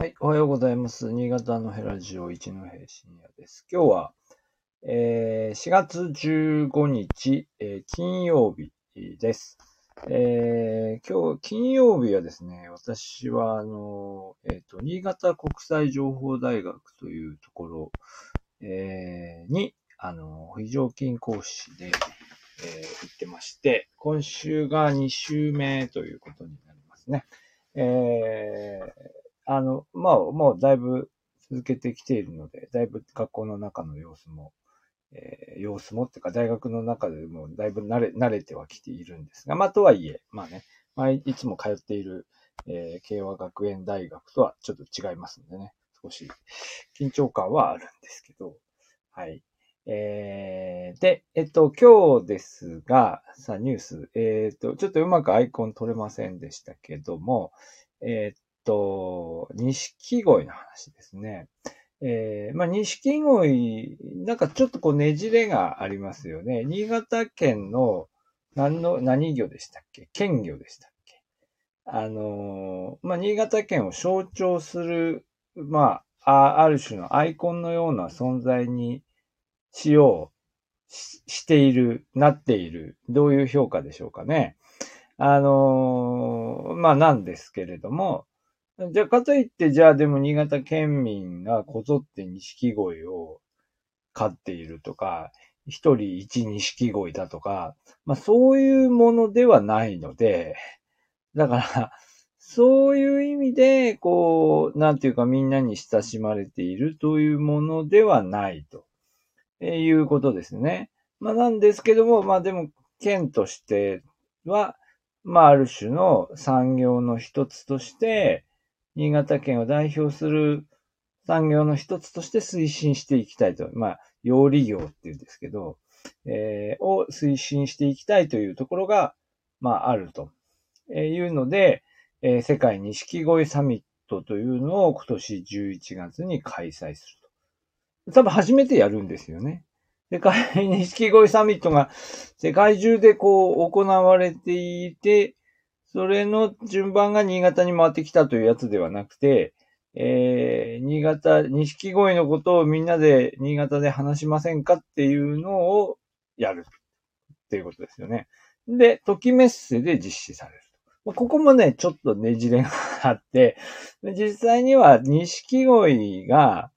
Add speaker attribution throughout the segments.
Speaker 1: はい、おはようございます。新潟のヘラジオ一戸深夜です。今日は、えー4月15日、えー金曜日です。えー今日、金曜日はですね、私は、あの、えっ、と、新潟国際情報大学というところ、えーに、あの、非常勤講師で、えー行ってまして、今週が2週目ということになりますね。えー、まあ、もうだいぶ続けてきているので、だいぶ学校の中の様子も、えー様子もっていうか、大学の中でもだいぶ慣れ、慣れてはきているんですが、まあ、とはいえ、まあね、まあ、いつも通っている、えー慶和学園大学とはちょっと違いますのでね、少し緊張感はあるんですけど、はい。えー、で、えっと、今日ですが、さあ、ニュース、えっと、ちょっとうまくアイコン取れませんでしたけども、えーっと、錦鯉の話ですね。えー、まあ、錦鯉、なんかちょっとこうねじれがありますよね。新潟県の、何の、何魚でしたっけ？県魚でしたっけ？あのーまあ、新潟県を象徴する、まあ、あある種のアイコンのような存在にしよう、ししている、なっている、どういう評価でしょうかね。あのーまあ、なんですけれども、じゃあ、かといって、じゃあでも新潟県民がこぞって錦鯉を飼っているとか、一人一錦鯉だとか、まあそういうものではないので、だから、そういう意味で、こう、なんていうかみんなに親しまれているというものではないと、えーいうことですね。まあなんですけども、まあでも、県としては、まあある種の産業の一つとして、新潟県を代表する産業の一つとして推進していきたいと。まあ、養利業っていうんですけど、えーを推進していきたいというところが、まあ、あるとえいうので、えー世界錦鯉サミットというのを今年11月に開催すると。多分初めてやるんですよね。世界錦鯉サミットが世界中でこう行われていて、それの順番が新潟に回ってきたというやつではなくて、えー、新潟、錦鯉のことをみんなで新潟で話しませんかっていうのをやるっていうことですよね。で、時メッセで実施される。まあここもね、ちょっとねじれがあって、実際には錦鯉が、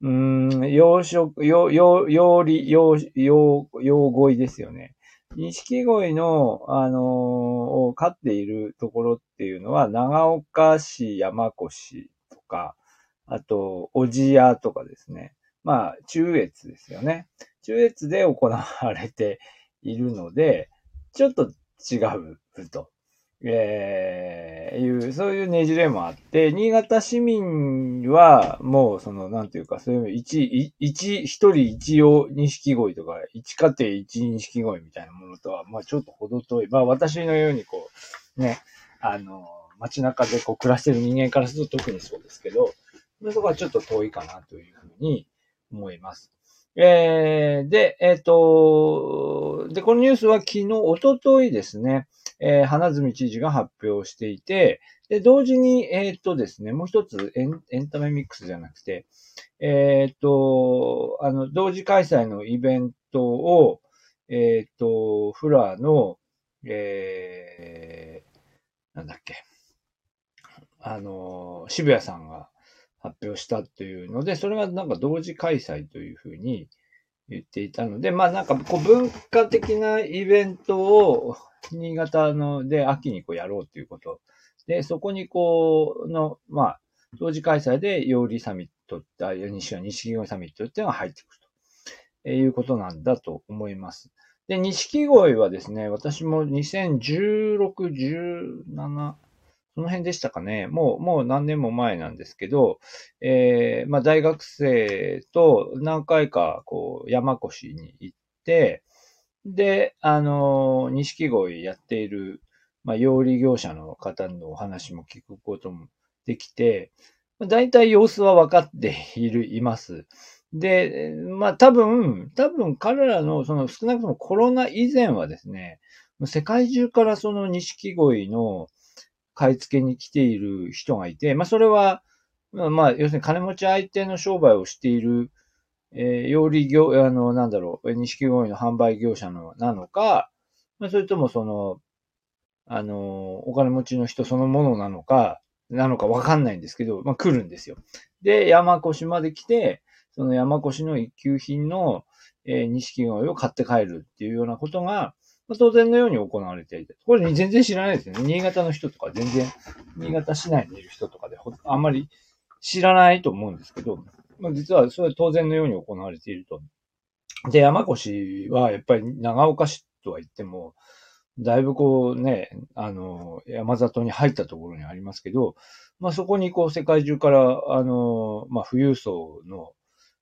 Speaker 1: うん、養殖、養、養、養利、養、養、養鯉ですよね。錦鯉の、あのーを飼っているところっていうのは、長岡市、山古市とか、あと、小千谷とかですね。まあ、中越ですよね。中越で行われているので、ちょっと違うと。えー、いう、そういうねじれもあって、新潟市民は、もう、その、なんていうか、そういう、一、一、一人一応錦鯉とか、一家庭一錦鯉みたいなものとは、まあちょっと程遠い。まあ私のようにこう、ね、あの、街中でこう暮らしてる人間からすると特にそうですけど、そこはちょっと遠いかなというふうに思います。えー、で、えっ、と、で、このニュースは昨日、おとといですね、えー花角知事が発表していて、で、同時に、えっ、とですね、もう一つエン、エンタメミックスじゃなくて、えっ、と、あの、同時開催のイベントを、えっ、と、フラーの、えー、なんだっけ、あの、渋谷さんが発表したというので、それがなんか同時開催というふうに言っていたので、まあなんかこう文化的なイベントを新潟ので秋にこうやろうということ。で、そこにこうの、まあ、同時開催で養利サミットって、あ西は錦鯉サミットっていうのが入ってくるということなんだと思います。で、錦鯉はですね、私も2016、17、その辺でしたかね。もう、もう何年も前なんですけど、えー、まあ大学生と何回かこう山越に行って、で、あの、錦鯉やっている、まあ養利業者の方のお話も聞くこともできて、大体様子は分かっている、います。で、まあ多分、多分彼らの、その少なくともコロナ以前はですね、世界中からその錦鯉の買い付けに来ている人がいて、まあそれは、まあ、要するに金持ち相手の商売をしている、えー、養利業、あの、なんだろう、錦鯉の販売業者の、なのか、まあ、それともその、あの、お金持ちの人そのものなのか、なのかわかんないんですけど、まあ、来るんですよ。で、山越まで来て、その山越の一級品の、えー、錦鯉を買って帰るっていうようなことが、まあ、当然のように行われていて。これ全然知らないですよね。新潟の人とか全然、新潟市内にいる人とかであんまり知らないと思うんですけど、まあ、実はそれは当然のように行われていると。で、山越はやっぱり長岡市とは言っても、だいぶこうね、あの、山里に入ったところにありますけど、まあそこにこう世界中から、あの、まあ富裕層の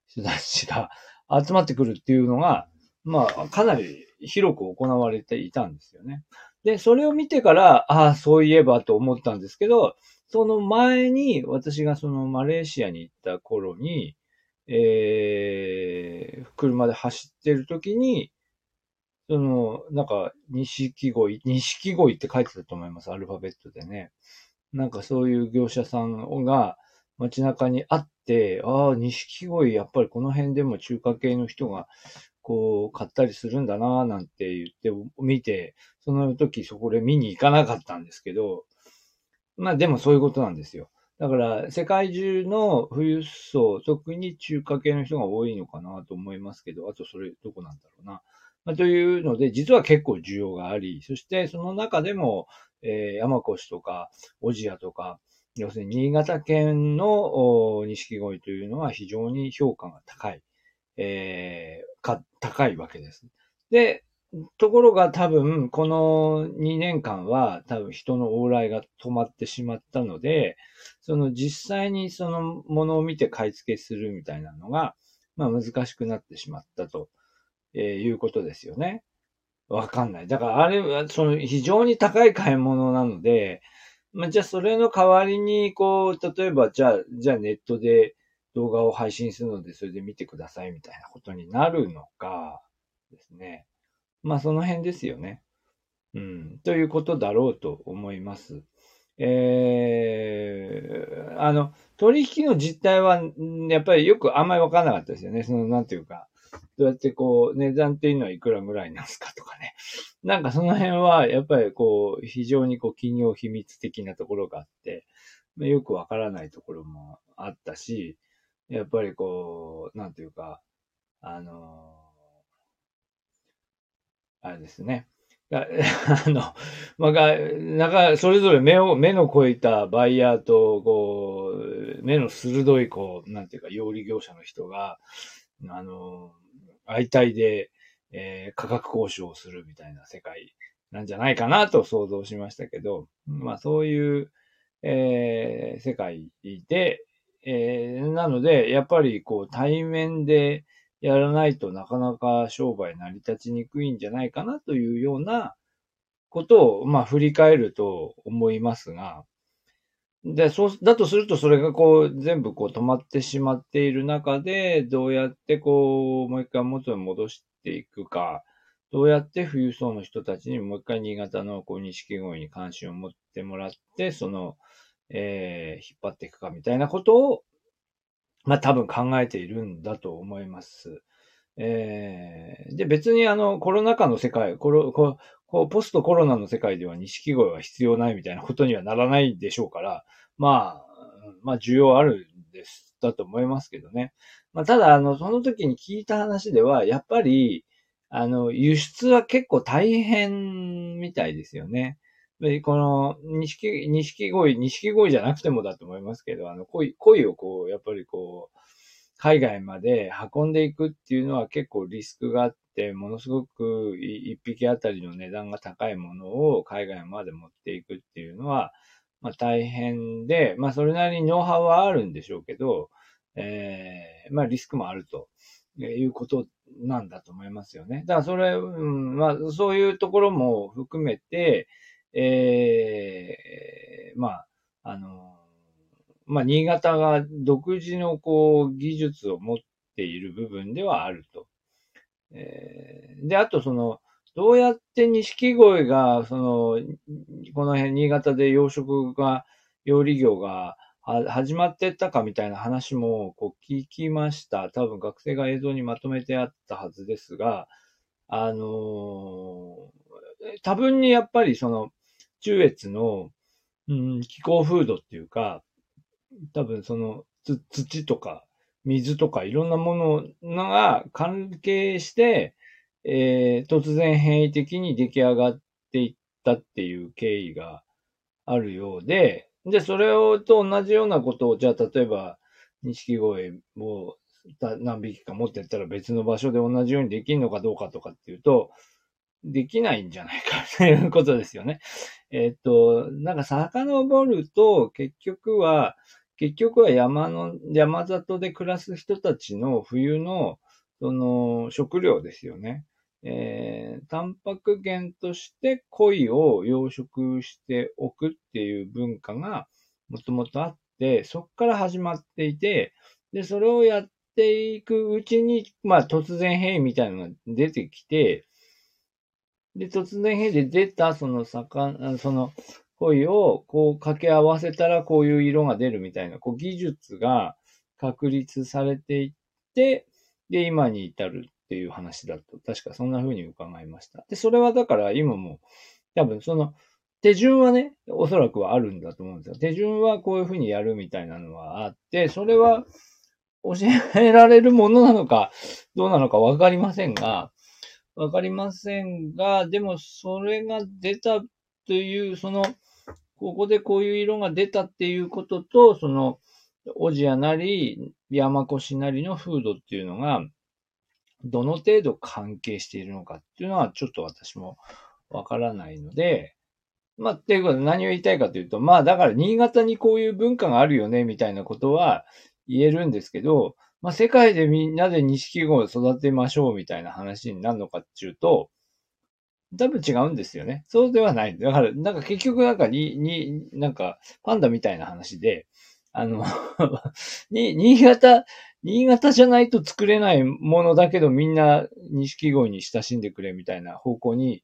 Speaker 1: 人たちが集まってくるっていうのが、まあかなり広く行われていたんですよね。で、それを見てから、ああ、そういえばと思ったんですけど、その前に私がそのマレーシアに行った頃に、えー、車で走ってる時に、その、なんか、錦鯉、錦鯉って書いてたと思います、アルファベットでね。なんかそういう業者さんが街中にあって、ああ、錦鯉、やっぱりこの辺でも中華系の人が、こう、買ったりするんだなぁなんて言って見て、その時そこで見に行かなかったんですけど、まあでもそういうことなんですよ。だから、世界中の富裕層、特に中華系の人が多いのかなと思いますけど、あとそれどこなんだろうな。まあ、というので、実は結構需要があり、そしてその中でも、えー、山越とか、小千谷とか、要するに新潟県の錦鯉というのは非常に評価が高い、えー、か、高いわけです。で、ところが多分、この2年間は多分人の往来が止まってしまったので、その実際にそのものを見て買い付けするみたいなのが、まあ難しくなってしまったと。えー、いうことですよね。わかんない。だからあれは、その非常に高い買い物なので、まあ、じゃあそれの代わりに、こう、例えば、じゃあ、じゃあネットで動画を配信するので、それで見てくださいみたいなことになるのか、ですね。まあその辺ですよね。うん。ということだろうと思います。えー、あの、取引の実態は、やっぱりよくあんまりわからなかったですよね。その、なんていうか、どうやってこう、値段っていうのはいくらぐらいなんですかとかね。なんかその辺は、やっぱりこう、非常にこう、企業秘密的なところがあって、よくわからないところもあったし、やっぱりこう、なんていうか、あのあれですね。あの、まあ、なんか、それぞれ目を、目の超えたバイヤーと、こう、目の鋭い、こう、なんていうか、養利業者の人が、あの、相対で、えー、価格交渉をするみたいな世界なんじゃないかなと想像しましたけど、まあそういう、えー、世界で、えー、なので、やっぱりこう対面でやらないとなかなか商売成り立ちにくいんじゃないかなというようなことを、まあ振り返ると思いますが、で、そう、だとするとそれがこう、全部こう止まってしまっている中で、どうやってこう、もう一回元に戻していくか、どうやって富裕層の人たちにもう一回新潟のこう、錦鯉に関心を持ってもらって、その、えー、引っ張っていくかみたいなことを、まあ多分考えているんだと思います。えー、で、別にあの、コロナ禍の世界、コロ、ここう、ポストコロナの世界では錦鯉は必要ないみたいなことにはならないでしょうから、まあ、まあ、需要あるんです、だと思いますけどね。まあ、ただ、あの、その時に聞いた話では、やっぱり、あの、輸出は結構大変みたいですよね。この、錦、錦鯉、錦鯉じゃなくてもだと思いますけど、あの、鯉、鯉をこう、やっぱりこう、海外まで運んでいくっていうのは結構リスクがあって、ものすごく一匹あたりの値段が高いものを海外まで持っていくっていうのは、まあ大変で、まあそれなりにノウハウはあるんでしょうけど、えー、まあリスクもあるということなんだと思いますよね。だからそれ、うん、まあそういうところも含めて、えー、まあ、あの、まあ、新潟が独自のこう、技術を持っている部分ではあると。えー、で、あとその、どうやって錦鯉が、その、この辺、新潟で養殖が、養利業が始まってったかみたいな話もこう聞きました。多分学生が映像にまとめてあったはずですが、あのー多分にやっぱりその、中越の、うん、気候風土っていうか、多分その、土とか水とかいろんなものが関係して、えー突然変異的に出来上がっていったっていう経緯があるようで、で、それをと同じようなことを、じゃあ例えば、錦鯉を何匹か持ってったら別の場所で同じようにできるのかどうかとかっていうと、できないんじゃないかということですよね。えっと、なんか遡ると、結局は、結局は山の、山里で暮らす人たちの冬の、その、食料ですよね。えー、タンパク源として鯉を養殖しておくっていう文化がもともとあって、そこから始まっていて、で、それをやっていくうちに、まあ突然変異みたいなのが出てきて、で、突然変異で出たその魚、その鯉をこう掛け合わせたらこういう色が出るみたいな、こう技術が確立されていって、で、今に至るっていう話だと、確かそんな風に伺いました。で、それはだから今も、多分その、手順はね、おそらくはあるんだと思うんですよ。手順はこういう風にやるみたいなのはあって、それは教えられるものなのか、どうなのかわかりませんが、わかりませんが、でもそれが出たという、その、ここでこういう色が出たっていうことと、その、オジアなり、山越なりの風土っていうのが、どの程度関係しているのかっていうのは、ちょっと私もわからないので、まあ、っていうことで何を言いたいかというと、まあ、だから新潟にこういう文化があるよね、みたいなことは言えるんですけど、まあ、世界でみんなで錦鯉を育てましょうみたいな話になるのかっていうと、多分違うんですよね。そうではない。だから、なんか結局なんかに、に、なんかパンダみたいな話で、あの、に、新潟、新潟じゃないと作れないものだけどみんな錦鯉に親しんでくれみたいな方向に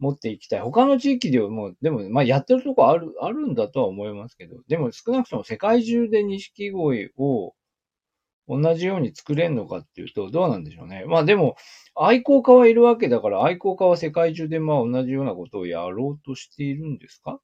Speaker 1: 持っていきたい。他の地域ではもう、でも、まあやってるとこある、あるんだとは思いますけど、でも少なくとも世界中で錦鯉を同じように作れんのかっていうと、どうなんでしょうね。まあでも、愛好家はいるわけだから、愛好家は世界中でまあ同じようなことをやろうとしているんですか？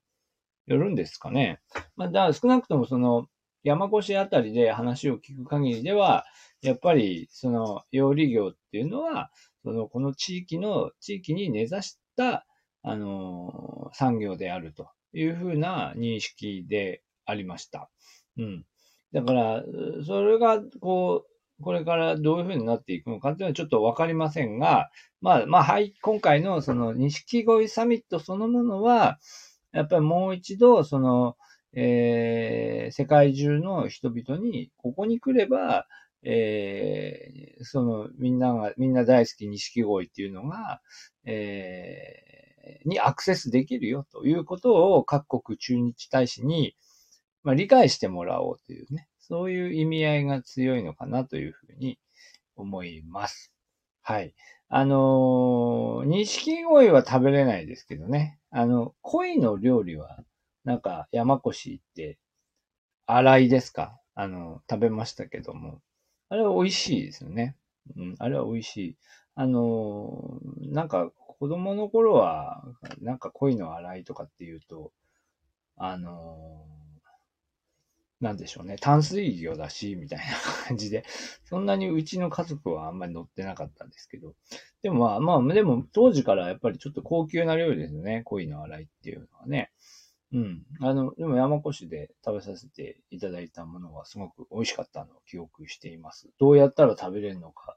Speaker 1: やるんですかね。まあ、だから少なくともその、山越あたりで話を聞く限りでは、やっぱり、その、養鯉業っていうのは、その、この地域の、地域に根ざした、あの、産業であるというふうな認識でありました。うん。だから、それが、こう、これからどういうふうになっていくのかっていうのはちょっとわかりませんが、まあ、まあ、はい、今回のその、錦鯉サミットそのものは、やっぱりもう一度、その、えー世界中の人々に、ここに来れば、えーその、みんなが、みんな大好き錦鯉っていうのが、えーにアクセスできるよということを各国駐日大使に、まあ、理解してもらおうというね、そういう意味合いが強いのかなというふうに思います。はい。あのー、錦鯉は食べれないですけどね。あの、鯉の料理は、なんか山越行って、洗いですか？あの、食べましたけども。あれは美味しいですよね。うん、あれは美味しい。あのー、なんか子供の頃は、なんか鯉の洗いとかっていうと、あのー、なんでしょうね。淡水魚だし、みたいな 感じで、そんなにうちの家族はあんまり乗ってなかったんですけど、でもまあ、まあ、でも当時からやっぱりちょっと高級な料理ですよね。鯉の洗いっていうのはね。うん。あの、でも山越で食べさせていただいたものはすごく美味しかったのを記憶しています。どうやったら食べれるのか。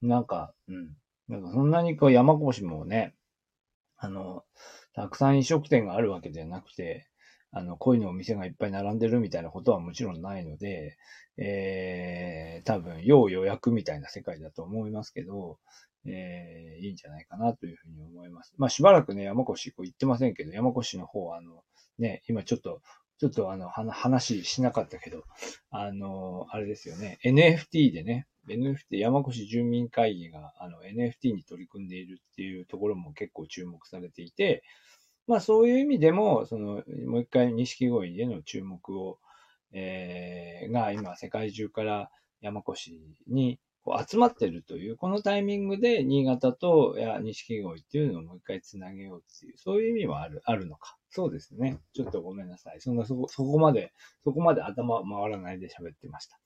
Speaker 1: なんか、うん。なんかそんなにこう山越もね、あの、たくさん飲食店があるわけじゃなくて、あの、恋のお店がいっぱい並んでるみたいなことはもちろんないので、えー、多分、要予約みたいな世界だと思いますけど、えー、いいんじゃないかなというふうに思います。まあ、しばらくね、山越こう行ってませんけど、山越の方は、あの、ね、今ちょっと、ちょっとあの、話しなかったけど、あの、あれですよね、NFT でね、NFT、山越住民会議が、あの、NFT に取り組んでいるっていうところも結構注目されていて、まあそういう意味でも、その、もう一回錦鯉への注目を、えー、が今世界中から山越に集まってるという、このタイミングで新潟と錦鯉っていうのをもう一回つなげようっていう、そういう意味はある、あるのか。そうですね。ちょっとごめんなさい。そんな、そこ、そこまで、そこまで頭回らないで喋ってました。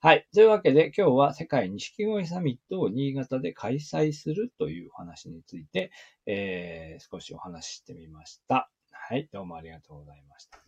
Speaker 1: はい。というわけで今日は世界錦鯉サミットを新潟で開催するという話について、えー、少しお話ししてみました。はい。どうもありがとうございました。